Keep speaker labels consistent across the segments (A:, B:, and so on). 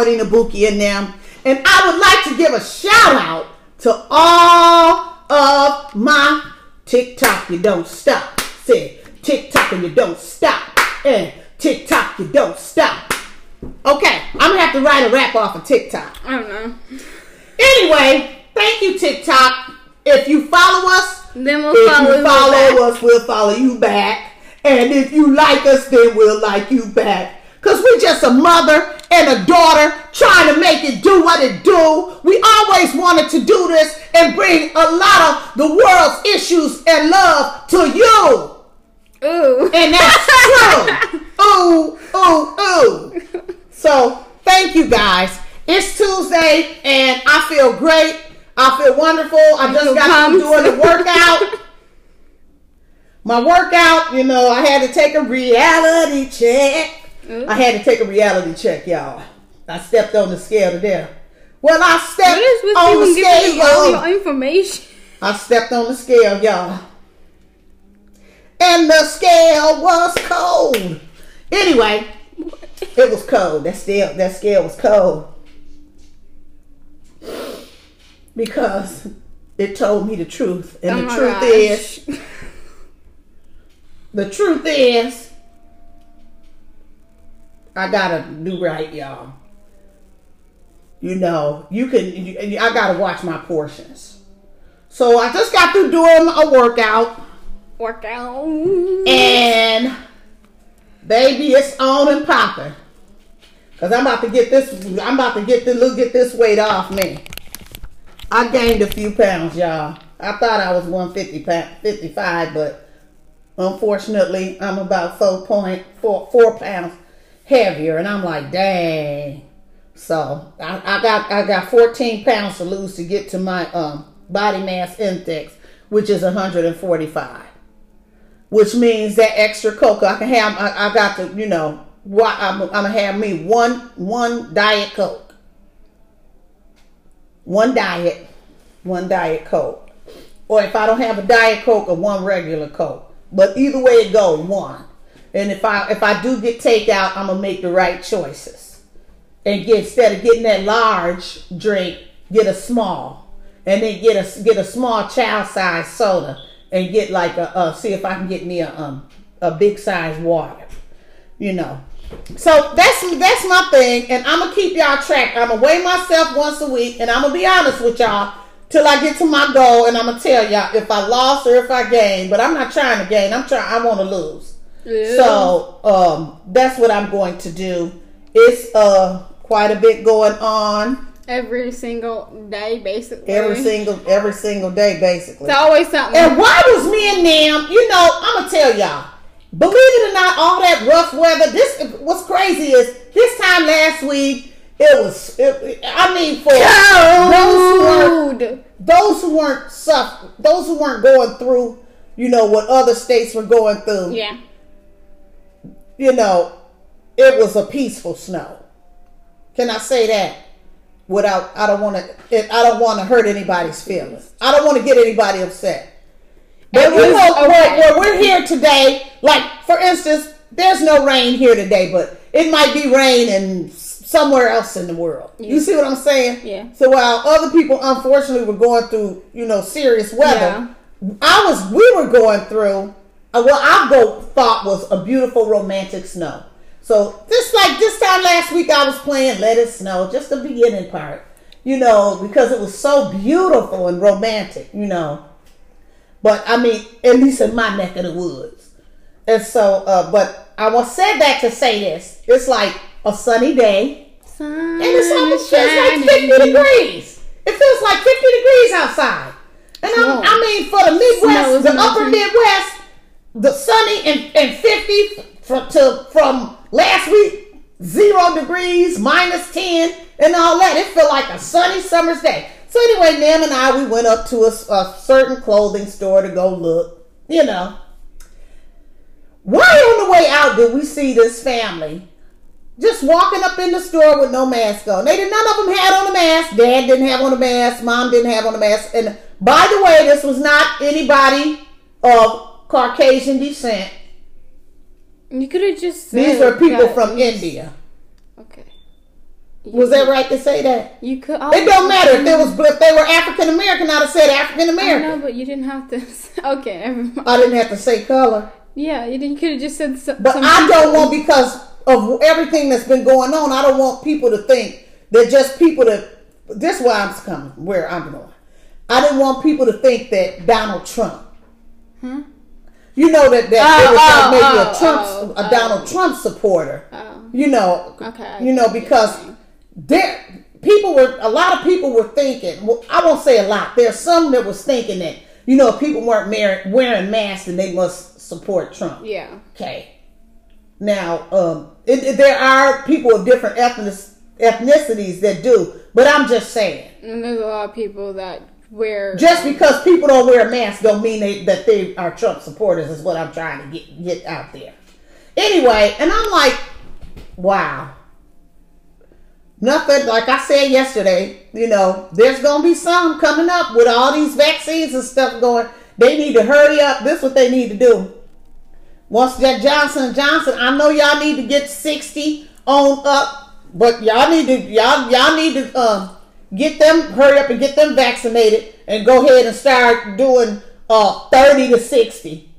A: world according to Buki and them. And I would like to give a shout out to all of my TikTok, you don't stop. Say TikTok and you don't stop. And TikTok, you don't stop. Okay, I'm gonna have to write a rap off of TikTok.
B: I don't know.
A: Anyway, thank you, TikTok. If you follow us,
B: Then we'll
A: if
B: follow
A: you follow
B: back.
A: us, we'll follow you back. And if you like us, then we'll like you back. Cause we're just a mother and a daughter trying to make it do what it do. We always wanted to do this and bring a lot of the world's issues and love to you.
B: Ooh.
A: And that's true. ooh, ooh, ooh. So thank you guys. It's Tuesday and I feel great. I feel wonderful. I just got through doing a workout. My workout, you know, I had to take a reality check.
B: Ooh.
A: I had to take a reality check, y'all. I stepped on the scale today. Well, I stepped
B: What is with
A: on the
B: giving you all
A: scale.
B: your information?
A: I stepped on the scale, y'all. And the scale was cold. Anyway, it was cold. That scale, that scale was cold. Because it told me the truth. And
B: Oh
A: the truth
B: gosh.
A: is, the truth is, I gotta do right, y'all. You know, you can, you, I gotta watch my portions. So I just got through doing a workout,
B: Workout.
A: and baby, it's on and popping. Cause I'm about to get this, I'm about to get this, look, get this weight off me. I gained a few pounds, y'all. I thought I was 150 pound, 55, but unfortunately, I'm about 4.4 four pounds heavier, and I'm like, dang. So I, I got I got 14 pounds to lose to get to my um, body mass index, which is 145. Which means that extra coke I can have. I, I got to you know I'm, I'm gonna have me one one diet coke, one diet, one diet coke, or if I don't have a diet coke, or one regular coke. But either way it go, one. And if I if I do get takeout, I'm gonna make the right choices and get instead of getting that large drink, get a small, and then get a get a small child size soda, and get like a see if I can get me a um a big size water, you know. So that's that's my thing, and I'm gonna keep y'all track. I'm gonna weigh myself once a week, and I'm gonna be honest with y'all till I get to my goal, and I'm gonna tell y'all if I lost or if I gained. But I'm not trying to gain. I'm trying. I want to lose.
B: Ew.
A: So um, that's what I'm going to do. It's uh quite a bit going on
B: Every single day, basically.
A: every single every single day, basically.
B: It's always something.
A: And why was me and them? You know, I'm gonna tell y'all. Believe it or not, all that rough weather. This what's crazy is this time last week it was. It, I mean, for those who weren't
B: Cold.
A: those who weren't suff- those who weren't going through, you know, what other states were going through.
B: Yeah.
A: You know, it was a peaceful snow. Can I say that? Without, I don't want to, I don't want to hurt anybody's feelings. I don't want to get anybody upset. But
B: was
A: know,
B: okay.
A: where we're here today, like for instance, there's no rain here today, but it might be rain in somewhere else in the world. You see what I'm saying?
B: Yeah.
A: So while other people unfortunately were going through, you know, serious weather,
B: Yeah.
A: I was, we were going through uh, what I go thought was a beautiful romantic snow. So just like this time last week, I was playing "Let It Snow," just the beginning part, you know, because it was so beautiful and romantic, you know. But I mean, at least in my neck of the woods. And so, uh, but I was said that to say this: it's like a sunny day,
B: Sun
A: and it's almost feels like 50 degrees. It feels like 50 degrees outside. And I'm, I mean, for the Midwest, the upper. Midwest, the sunny and, and 50 from, to, from last week, zero degrees, minus 10, and all that. It felt like a sunny summer's day. So anyway, Nam and I, we went up to a, a certain clothing store to go look, you know. Why on the way out did we see this family just walking up in the store with no mask on. They did none of them had on a mask. Dad didn't have on a mask. Mom didn't have on a mask. And by the way, this was not anybody of Caucasian descent.
B: You could have just.
A: These were people
B: that.
A: from India.
B: Okay.
A: Was that right to say that?
B: You could.
A: It don't matter if they was if they were African American. I'd have said African American.
B: No, but you didn't have to. Okay, never mind.
A: I didn't have to say color.
B: Yeah, you didn't. You could have just said some.
A: But I don't want because of everything that's been going on. I don't want people to think that just people that. This is why I'm coming. Where I'm going. I didn't want people to think that Donald Trump. Hmm? You know that that
B: Oh,
A: there was
B: oh,
A: maybe
B: oh,
A: a Trump,
B: oh,
A: a
B: oh.
A: Donald Trump supporter.
B: Oh.
A: You know.
B: Okay.
A: You know because there people were a lot of people were thinking. Well, I won't say a lot. There's some that was thinking that you know if people weren't mar- wearing masks and they must support Trump.
B: Yeah.
A: Okay. Now, um, it, it- there are people of different ethnic, ethnicities that do, but I'm just saying.
B: And there's a lot of people that wear.
A: Just because people don't wear a mask don't mean they, that they are Trump supporters. Is what I'm trying to get get out there. Anyway, and I'm like, wow. Nothing like I said yesterday. You know, there's gonna be some coming up with all these vaccines and stuff going. They need to hurry up. This is what they need to do. Once that Johnson Johnson, I know y'all need to get sixty on up, but y'all need to y'all y'all need to um, get them hurry up and get them vaccinated and go ahead and start doing uh thirty to sixty,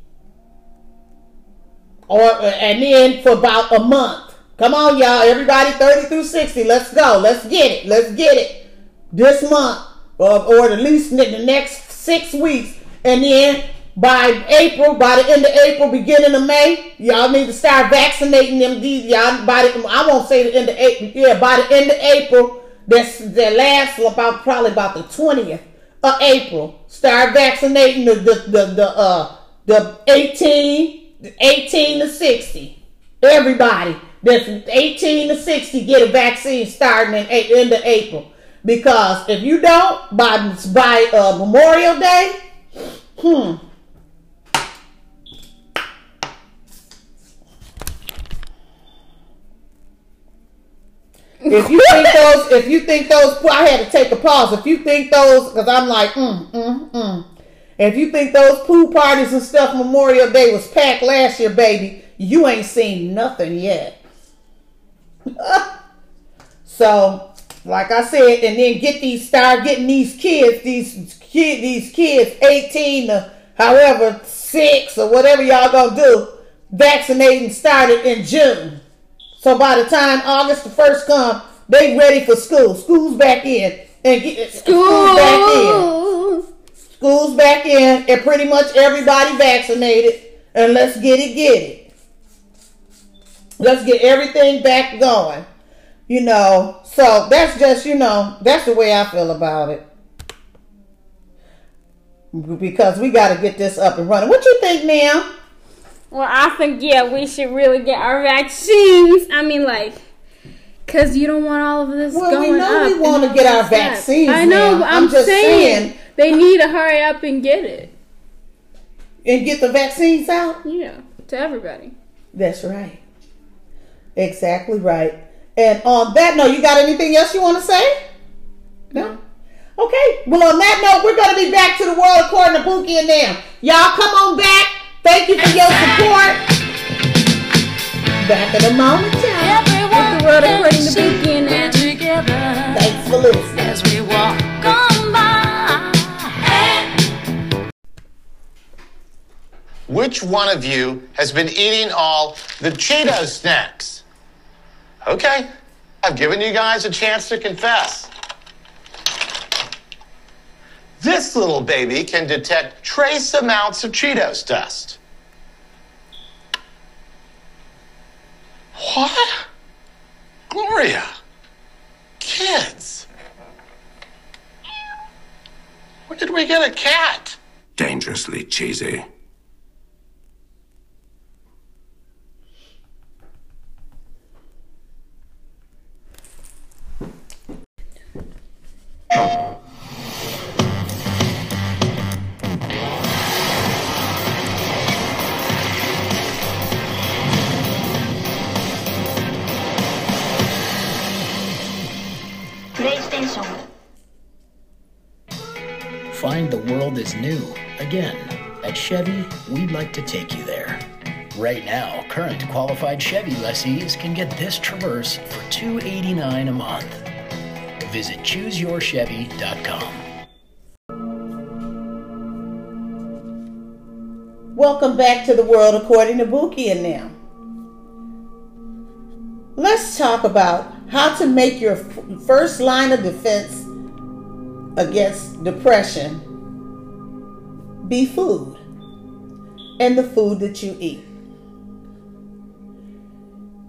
A: or and then for about a month. Come on, y'all, everybody, thirty through sixty. Let's go. Let's get it. Let's get it this month, or, or at least in the next six weeks, and then by April, by the end of April, beginning of May, y'all need to start vaccinating them. These y'all by the I won't say the end of April. Yeah, by the end of April, that's the last about probably about the twentieth of April. Start vaccinating the the the, the uh the 18, 18 to sixty. Everybody that's 18 to 60 get a vaccine starting in end of April. Because if you don't, by by uh, Memorial Day, hmm. If you think those, if you think those, well, I had to take a pause. If you think those, because I'm like, mm, mm, mm. If you think those pool parties and stuff Memorial Day was packed last year, baby, you ain't seen nothing yet. so, like I said, and then get these, start getting these kids, these kid, these kids, 18 to however six or whatever y'all gonna do, vaccinating started in June. So by the time August the first come, they ready for school. School's back in and get school's back in.
B: Schools.
A: Back in and pretty much everybody vaccinated. And let's get it, get it. Let's get everything back going. You know, so that's just, you know, that's the way I feel about it. Because we got to get this up and running. What you think, ma'am?
B: Well, I think yeah, we should really get our vaccines. I mean, like, cause you don't want all of this
A: Well, we
B: going
A: know
B: up.
A: we
B: and
A: wanna get our vaccines,
B: I know, but
A: I'm
B: I'm,
A: just
B: saying,
A: saying.
B: they need to hurry up and get it.
A: And get the vaccines out?
B: Yeah, to everybody.
A: That's right. Exactly right. And on that note, you got anything else you want to say? No. Okay. Well, on that note, we're going to be back to the world according to Pookie and them. Y'all come on back. Thank you your support. Back in a moment, y'all.
B: The world according to Bookie
C: together
A: Thanks for listening.
C: as we walk on by.
D: Which one of you has been eating all the Cheeto snacks? Okay, I've given you guys a chance to confess. This little baby can detect trace amounts of Cheetos dust. What? Gloria. Kids. Where did we get a cat?
E: dangerously cheesy.
F: World is new again. At Chevy, we'd like to take you there. Right now, current qualified Chevy lessees can get this Traverse for 289 a month. Visit chooseyourchevy.com.
A: Welcome back to the world according to Buki and them. Let's talk about how to make your first line of defense against depression be food and the food that you eat.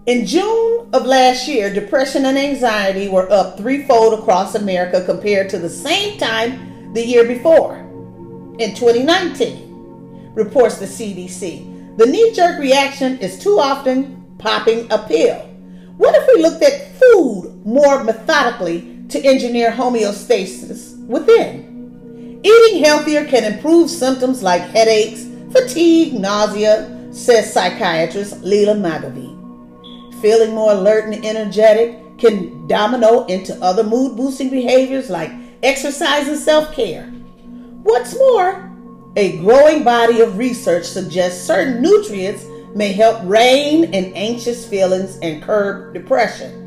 A: In June of last year, depression and anxiety were up threefold across America compared to the same time the year before, in 2019, reports the CDC. The knee jerk reaction is too often popping a pill. What if we looked at food more methodically to engineer homeostasis within? Eating healthier can improve symptoms like headaches, fatigue, nausea, says psychiatrist Leela Magavi. Feeling more alert and energetic can domino into other mood boosting behaviors like exercise and self care. What's more, a growing body of research suggests certain nutrients may help rein in anxious feelings and curb depression.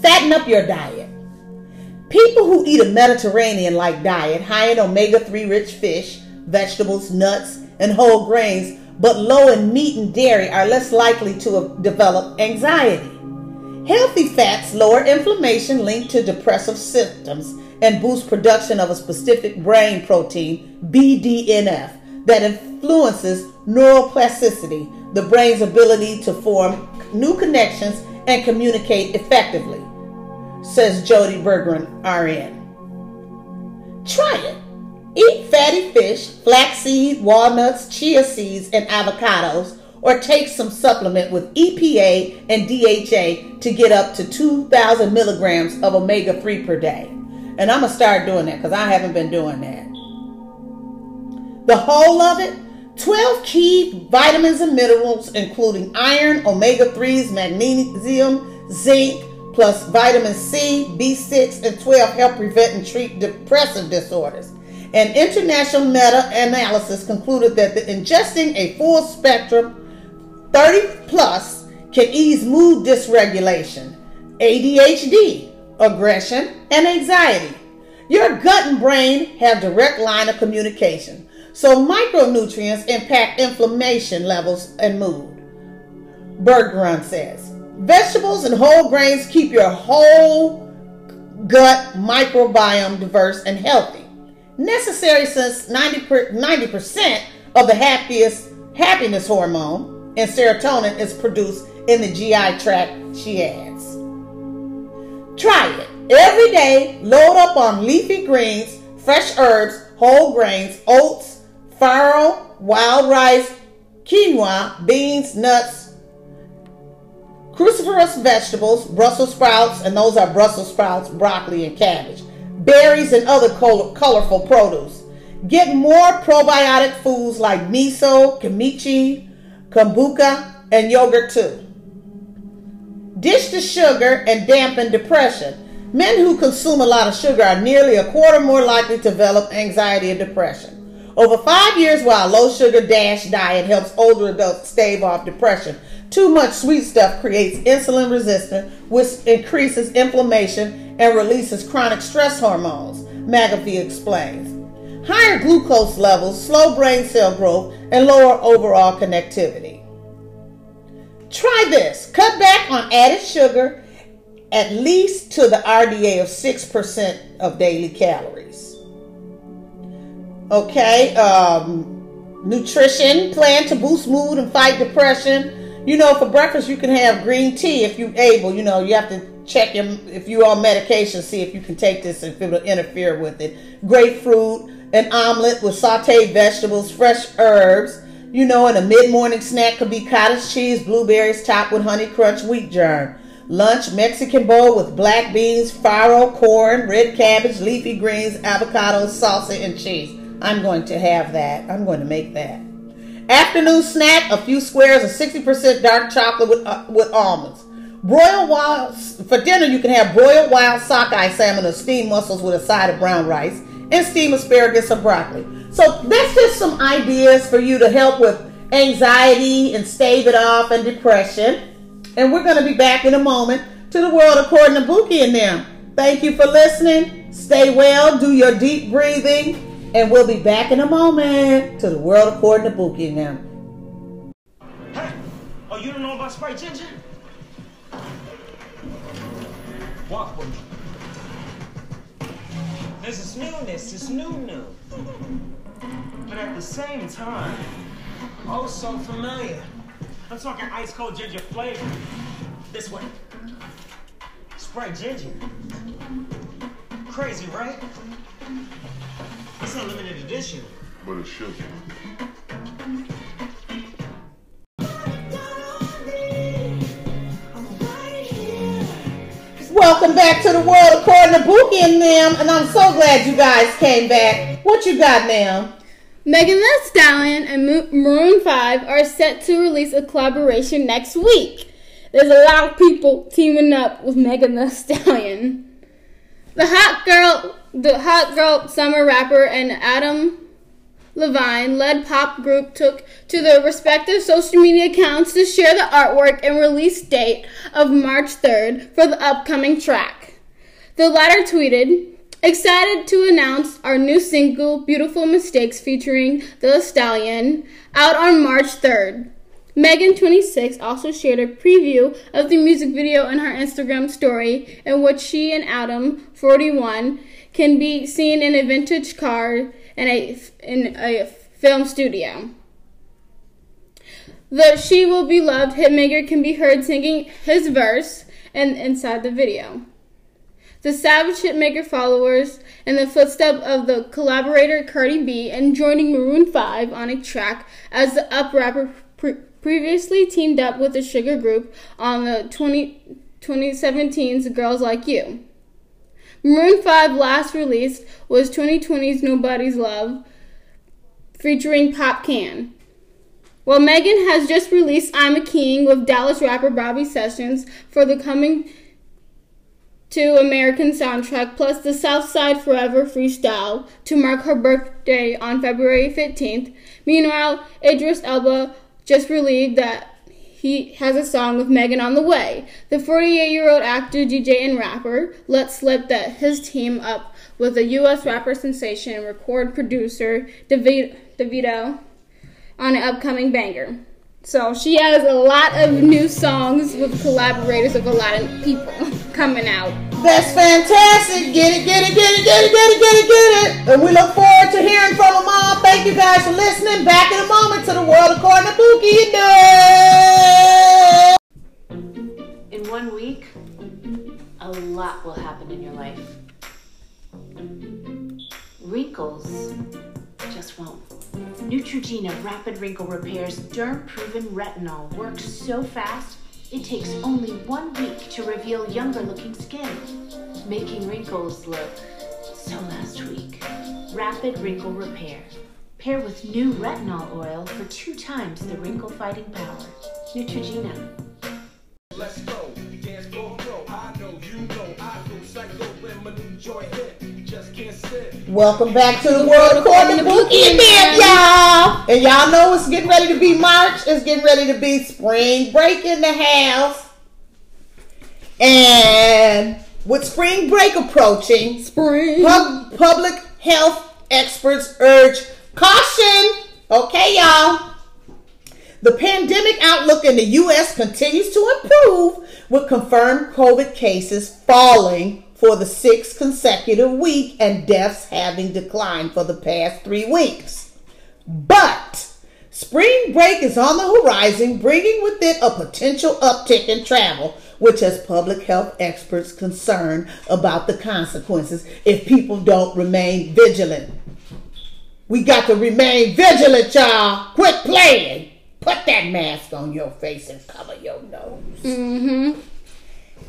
A: Fatten up your diet. People who eat a Mediterranean like diet, high in omega 3 rich fish, vegetables, nuts, and whole grains, but low in meat and dairy, are less likely to develop anxiety. Healthy fats lower inflammation linked to depressive symptoms and boost production of a specific brain protein, BDNF, that influences neuroplasticity, the brain's ability to form new connections and communicate effectively, says Jody Bergeron, RN. Try it. Eat fatty fish, flaxseed, walnuts, chia seeds, and avocados, or take some supplement with EPA and DHA to get up to 2,000 milligrams of omega 3 per day. And I'm going to start doing that because I haven't been doing that. The whole of it 12 key vitamins and minerals, including iron, omega 3s, magnesium, zinc, plus vitamin C, B6, and 12 help prevent and treat depressive disorders. An international meta analysis concluded that the ingesting a full spectrum 30 plus can ease mood dysregulation, ADHD, aggression, and anxiety. Your gut and brain have direct line of communication. So micronutrients impact inflammation levels and mood. Bergeron says, vegetables and whole grains keep your whole gut microbiome diverse and healthy. Necessary since 90 percent of the happiest happiness hormone and serotonin is produced in the GI tract, she adds. Try it. Every day, load up on leafy greens, fresh herbs, whole grains, oats, farro, wild rice, quinoa, beans, nuts, cruciferous vegetables, Brussels sprouts, and those are Brussels sprouts, broccoli, and cabbage, berries, and other col- colorful produce. Get more probiotic foods like miso, kimchi, kombucha, and yogurt too. Dish the sugar and dampen depression. Men who consume a lot of sugar are nearly a quarter more likely to develop anxiety and depression. Over five years, while low sugar dash diet helps older adults stave off depression, too much sweet stuff creates insulin resistance, which increases inflammation and releases chronic stress hormones, McAfee explains. Higher glucose levels slow brain cell growth and lower overall connectivity. Try this. Cut back on added sugar at least to the RDA of 6% of daily calories. Okay, um, nutrition plan to boost mood and fight depression. You know, for breakfast you can have green tea if you're able. You know, you have to check your if you're on medication, see if you can take this and if it will interfere with it. Grapefruit, an omelet with sautéed vegetables, fresh herbs. You know, and a mid-morning snack could be cottage cheese, blueberries topped with honey crunch wheat germ. Lunch, Mexican bowl with black beans, farro, corn, red cabbage, leafy greens, avocados, salsa, and cheese. I'm going to have that. I'm going to make that. Afternoon snack: a few squares of 60% dark chocolate with uh, with almonds. Broiled wild for dinner. You can have broiled wild sockeye salmon or steamed mussels with a side of brown rice and steamed asparagus or broccoli. So that's just some ideas for you to help with anxiety and stave it off and depression. And we're going to be back in a moment to the world according to Buki and them. Thank you for listening. Stay well, do your deep breathing, and we'll be back in a moment to the world according to and them.
G: Hey! Oh, you don't know about Sprite Ginger? Walk with me. This is newness, it's new new. But at the same time, oh so familiar. I'm talking ice cold ginger flavor. This way. Sprite Ginger. Crazy, right? It's a limited edition.
H: But it should be.
A: Welcome back to the world according to Buki and them, and I'm so glad you guys came back. What you got now?
B: Megan Thee Stallion and Mo- Maroon 5 are set to release a collaboration next week. There's a lot of people teaming up with Megan Thee Stallion. The hot girl, the hot girl summer rapper and Adam Levine led pop group took to their respective social media accounts to share the artwork and release date of March 3rd for the upcoming track. The latter tweeted, Excited to announce our new single, Beautiful Mistakes, featuring The Stallion, out on March 3rd. Megan26 also shared a preview of the music video in her Instagram story, in which she and Adam, 41, can be seen in a vintage car in a, in a film studio. The She Will Be Loved hitmaker can be heard singing his verse and inside the video. The Savage Hitmaker followers in the footsteps of the collaborator Cardi B and joining Maroon 5 on a track as the up rapper pre- previously teamed up with the Sugar Group on the 20, 2017's Girls Like You. Maroon 5 last released was 2020's Nobody's Love featuring Pop Can. Well, Megan has just released I'm a King with Dallas rapper Bobby Sessions for the coming to American soundtrack, plus the Southside Forever freestyle to mark her birthday on February 15th. Meanwhile, Idris Elba just relieved that he has a song with Megan on the way. The 48 year old actor, DJ, and rapper let slip that his team up with a U.S. rapper sensation and record producer DeVito on an upcoming banger. So she has a lot of new songs with collaborators of a lot of people coming out.
A: That's fantastic. Get it, get it, get it, get it, get it, get it, get it. And we look forward to hearing from them all. Thank you guys for listening. Back in a moment to the world according to Bookie. No.
I: In one week, a lot will happen in your life. Wrinkles just won't. Neutrogena Rapid Wrinkle Repair's derm-proven retinol works so fast, it takes only one week to reveal younger-looking skin, making wrinkles look so last week. Rapid Wrinkle Repair. Pair with new retinol oil for two times the wrinkle-fighting power. Neutrogena.
J: Let's go. Dance floor pro. I know you know I go psycho when my new joint hit. Just can't sit.
A: Welcome back to the world according to Bookie and y'all. And y'all know it's getting ready to be March. It's getting ready to be spring break in the house. And with spring break approaching,
B: Spring.
A: pub- public health experts urge caution. Okay, y'all. The pandemic outlook in the U.S. continues to improve, with confirmed COVID cases falling for the sixth consecutive week and deaths having declined for the past three weeks. But spring break is on the horizon, bringing with it a potential uptick in travel, which has public health experts concerned about the consequences if people don't remain vigilant. We got to remain vigilant, y'all. Quit playing. Put that mask on your face and cover your nose.
B: Mm-hmm.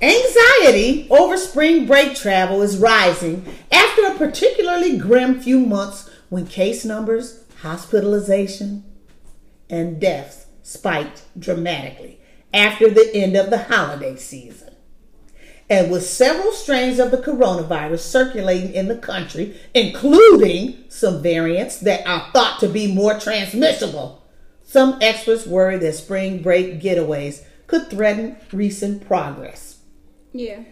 A: Anxiety over spring break travel is rising after a particularly grim few months when case numbers, hospitalization, and deaths spiked dramatically after the end of the holiday season. And with several strains of the coronavirus circulating in the country, including some variants that are thought to be more transmissible Some experts worry that spring break getaways could threaten recent progress.
B: Yeah.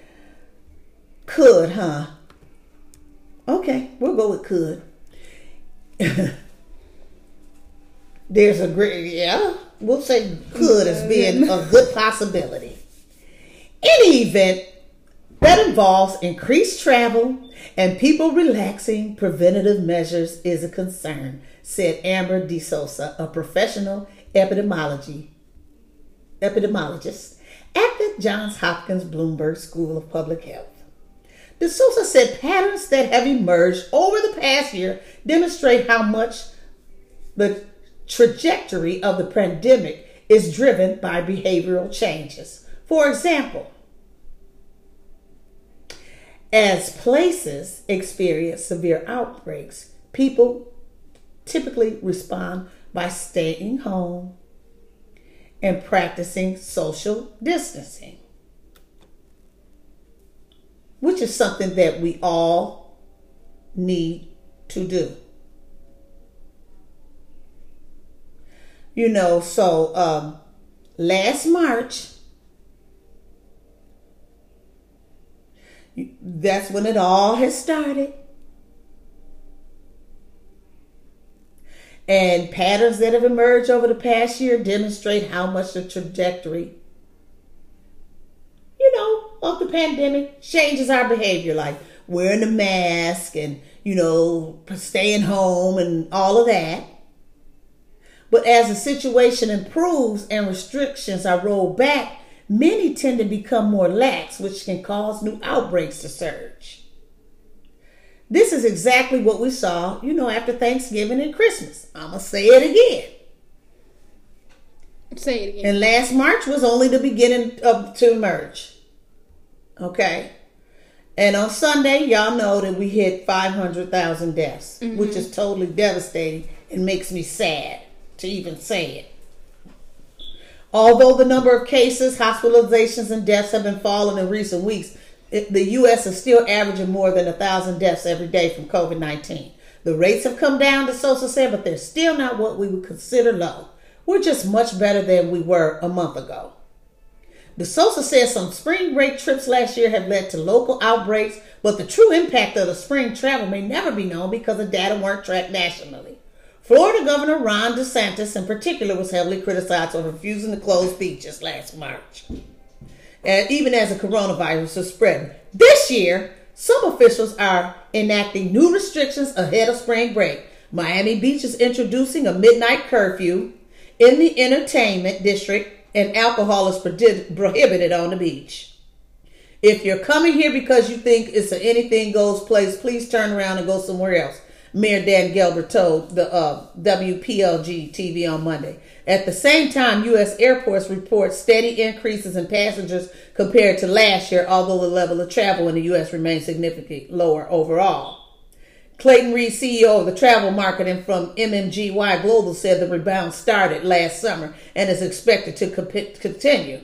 A: Could, huh? Okay, we'll go with could. There's a great, yeah, we'll say could as being a good possibility. Any event that involves increased travel and people relaxing preventative measures is a concern, said Amber D'Souza, a professional epidemiology epidemiologist at the Johns Hopkins Bloomberg School of Public Health. D'Souza said patterns that have emerged over the past year demonstrate how much the trajectory of the pandemic is driven by behavioral changes. For example, as places experience severe outbreaks, people typically respond by staying home and practicing social distancing, which is something that we all need to do. You know, so um, last March, that's when it all has started. And patterns that have emerged over the past year demonstrate how much the trajectory, you know, of the pandemic changes our behavior, like wearing a mask and, you know, staying home and all of that. But as the situation improves and restrictions are rolled back, many tend to become more lax, which can cause new outbreaks to surge. This is exactly what we saw, you know, after Thanksgiving and Christmas. I'm going to say it again.
B: Say it again.
A: And last March was only the beginning of to emerge. Okay. And on Sunday, y'all know that we hit 500,000 deaths, mm-hmm. which is totally devastating and makes me sad to even say it. Although the number of cases, hospitalizations, and deaths have been falling in recent weeks, the U.S. is still averaging more than a thousand deaths every day from COVID 19. The rates have come down, D'Souza said, but they're still not what we would consider low. We're just much better than we were a month ago. D'Souza says some spring break trips last year have led to local outbreaks, but the true impact of the spring travel may never be known because the data weren't tracked nationally. Florida Governor Ron DeSantis, in particular, was heavily criticized for refusing to close beaches last March, and even as the coronavirus is spreading. This year, some officials are enacting new restrictions ahead of spring break. Miami Beach is introducing a midnight curfew in the entertainment district, and alcohol is prohibited on the beach. If you're coming here because you think it's an anything goes place, please turn around and go somewhere else. Mayor Dan Gelber told the uh, WPLG TV on Monday. At the same time, U.S. airports report steady increases in passengers compared to last year, although the level of travel in the U.S. remains significantly lower overall. Clayton Reed, CEO of the travel marketing from MMGY Global, said the rebound started last summer and is expected to comp- continue.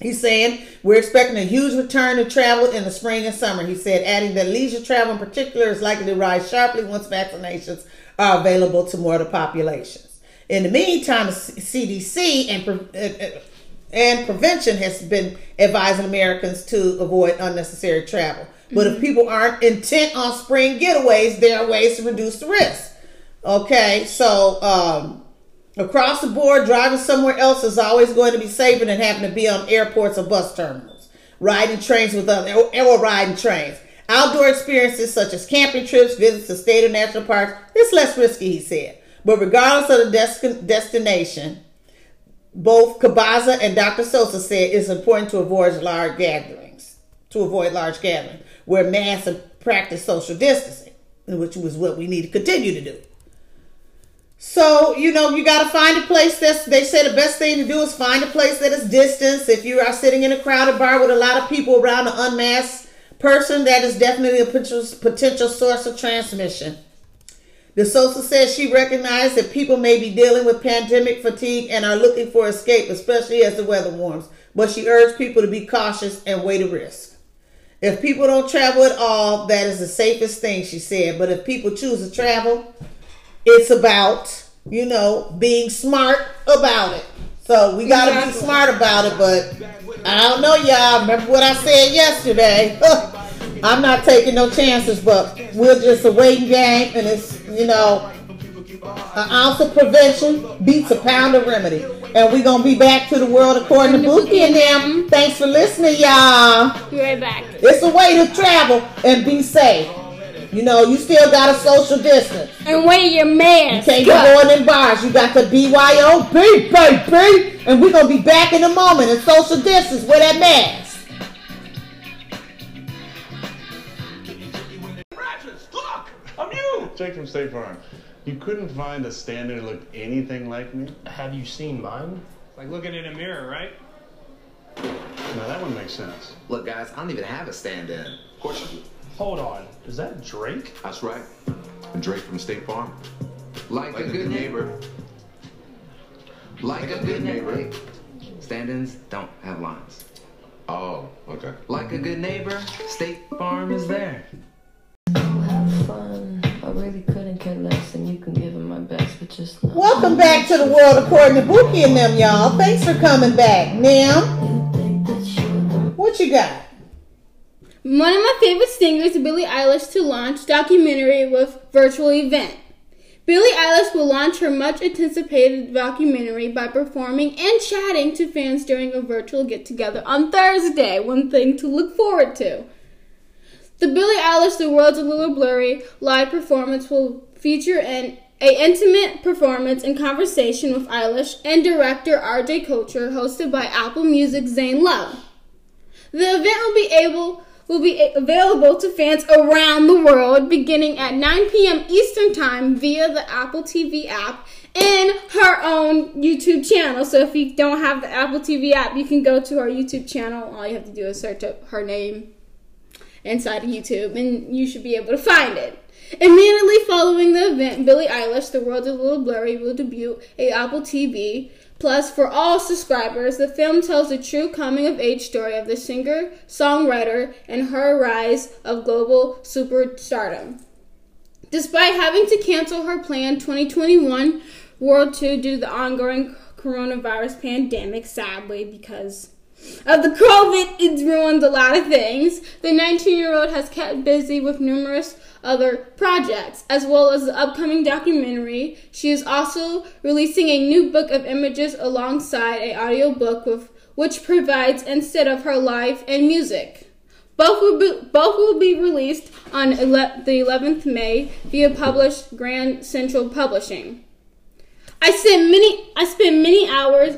A: He's saying we're expecting a huge return to travel in the spring and summer. He said, adding that leisure travel in particular is likely to rise sharply once vaccinations are available to more of the populations. In the meantime, the CDC and pre- uh, uh, and prevention has been advising Americans to avoid unnecessary travel. But if people aren't intent on spring getaways, there are ways to reduce the risk. Okay, so um, across the board, driving somewhere else is always going to be safer than having to be on airports or bus terminals, riding trains with other or riding trains. Outdoor experiences such as camping trips, visits to state or national parks, it's less risky, he said. But regardless of the des- destination, both Kabaza and Dr. Sosa said it's important to avoid large gatherings, to avoid large gatherings, wear masks and practice social distancing, which was what we need to continue to do. So, you know, you got to find a place that's, they say the best thing to do is find a place that is distance. If you are sitting in a crowded bar with a lot of people around an unmasked person, that is definitely a potential, potential source of transmission. D'Souza says she recognized that people may be dealing with pandemic fatigue and are looking for escape, especially as the weather warms. But she urged people to be cautious and weigh the risk. If people don't travel at all, that is the safest thing, she said. But if people choose to travel, it's about you know, being smart about it. So we gotta be smart about it, but I don't know, y'all. Remember what I said yesterday? I'm not taking no chances, but we're just a waiting game, and it's you know, an ounce of prevention beats a pound of remedy. And we're gonna be back to the world according to Bookie and them. Thanks for listening, y'all.
B: Be right back.
A: It's a way to travel and be safe. You know, you still got a social distance.
B: And wear your mask.
A: You can't be going in bars. You got the BYOB, baby. And we're going to be back in a moment and social distance with that mask.
H: Jake from State Farm. You couldn't find a stand that looked anything like me?
K: Have you seen mine?
G: Like looking in a mirror, right?
H: Now that one makes sense.
L: Look, guys, I don't even have a stand-in. Of course you do.
K: Hold on. Is that Drake?
L: That's right. Drake from State Farm. Like, a, good neighbor. Like, a good neighbor. Stand-ins don't have lines. Oh, okay. Like a good neighbor, State Farm is there.
M: Have fun. I really couldn't care less, and you can give it my best, but just not.
A: Welcome back to the world according to Bookie and them, y'all. Thanks for coming back. Now, what you got?
B: One of my favorite singers, Billie Eilish, to launch documentary with virtual event. Billie Eilish will launch her much anticipated documentary by performing and chatting to fans during a virtual get together on Thursday. One thing to look forward to. The Billie Eilish The World's a Little Blurry live performance will feature an a intimate performance and conversation with Eilish and director RJ Cutler hosted by Apple Music's Zane Lowe. The event will be able will be available to fans around the world beginning at 9 p.m. Eastern Time via the Apple TV app and her own YouTube channel. So if you don't have the Apple TV app, you can go to her YouTube channel. All you have to do is search up her name inside of YouTube and you should be able to find it. Immediately following the event, Billie Eilish, The World is a Little Blurry, will debut a Apple TV Plus, for all subscribers, the film tells the true coming of age story of the singer, songwriter, and her rise of global superstardom. Despite having to cancel her planned 2021 World Tour due to the ongoing coronavirus pandemic, sadly, because of the COVID, it's ruined a lot of things. The 19 year old has kept busy with numerous other projects, as well as the upcoming documentary. She is also releasing a new book of images alongside a audiobook with which provides instead of her life and music. Both will be, both will be released on ele- the 11th May via published Grand Central Publishing. I spent many I spent many hours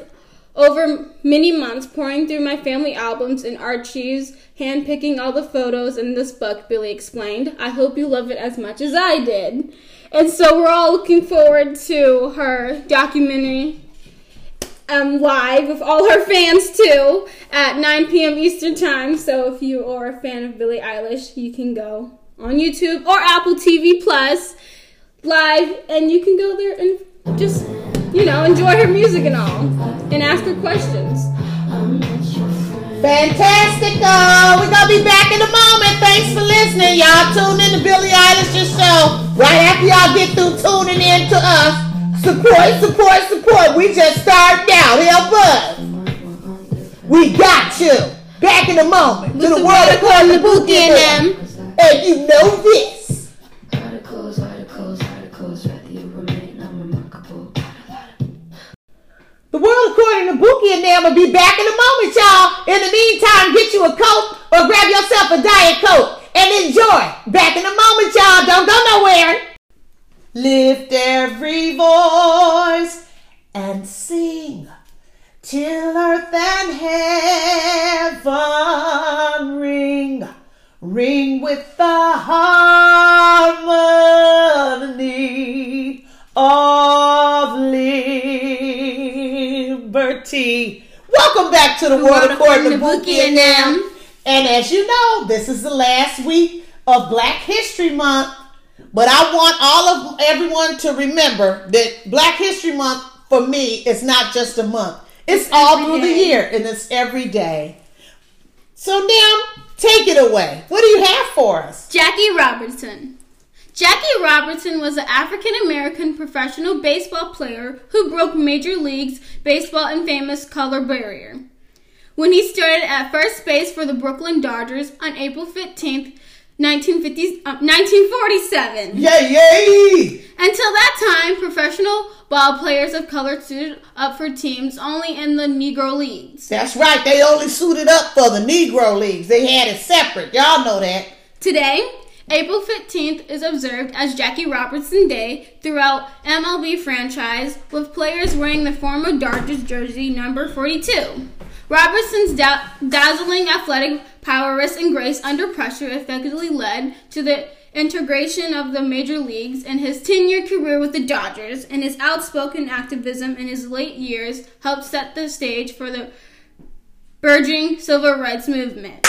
B: over many months pouring through my family albums and archives, handpicking all the photos in this book, Billy explained. I hope you love it as much as I did. And so we're all looking forward to her documentary um, live with all her fans too at 9 p.m. Eastern Time. So if you are a fan of Billie Eilish, you can go on YouTube or Apple TV Plus live and you can go there and just, you know, enjoy her music and all and ask her questions.
A: Fantastical. We're going to be back in a moment. Thanks for listening. Y'all tune in to Billie Eilish's show right after y'all get through tuning in to us. Support, support, support. We just started out. Help us. We got you. Back in a moment to the world according to Bookie and them. And you know this. The world according to Bookie and them will be back in a moment, y'all. In the meantime, get you a coat or grab yourself a diet coke and enjoy. Back in a moment, y'all. Don't go nowhere. Lift every voice and sing till earth and heaven ring, ring with the harmony of Welcome back to the world according to Bookie and them. And as you know, this is the last week of Black History Month. But I want all of everyone to remember that Black History Month for me is not just a month. It's, all
B: every
A: through the year and it's every day. So now take it away. What do you have for us?
B: Jackie Robertson. Jackie Robertson was an African American professional baseball player who broke Major League's baseball and famous color barrier. When he started at first base for the Brooklyn Dodgers on April 15th, 1950, uh, 1947.
A: Yay, yay!
B: Until that time, professional ball players of color suited up for teams only in the Negro Leagues.
A: That's right. They only suited up for the Negro leagues. They had it separate. Y'all know that.
B: Today, April 15th is observed as Jackie Robertson Day throughout MLB franchise with players wearing the former Dodgers jersey number 42. Robertson's da- dazzling athletic prowess and grace under pressure effectively led to the integration of the major leagues and his 10-year career with the Dodgers and his outspoken activism in his late years helped set the stage for the burgeoning civil rights movement.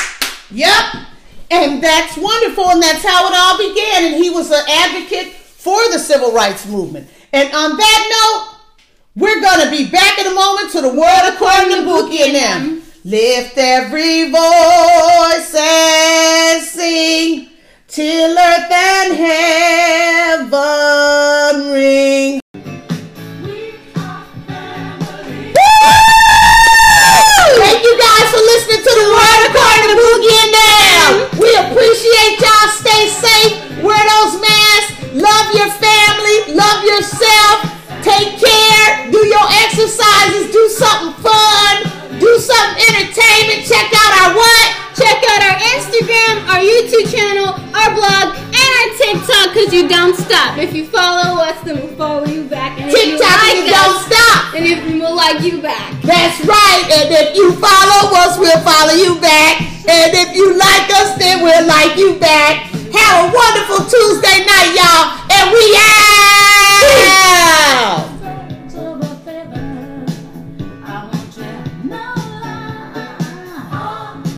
A: Yep. And that's wonderful, and that's how it all began. And he was an advocate for the civil rights movement. And on that note, we're gonna be back in a moment to the word according to Bookie and them. Lift every voice and sing till earth and heaven something fun. Do something entertainment. Check out our what?
B: Check out our Instagram, our YouTube channel, our blog, and our TikTok because you don't stop. If you follow us, then we'll follow you back. And if you
A: TikTok,
B: like
A: you
B: us,
A: don't stop.
B: And if we'll like you back.
A: That's right. And if you follow us, we'll follow you back. And if you like us, then we'll like you back. Have a wonderful Tuesday night, y'all. And we out.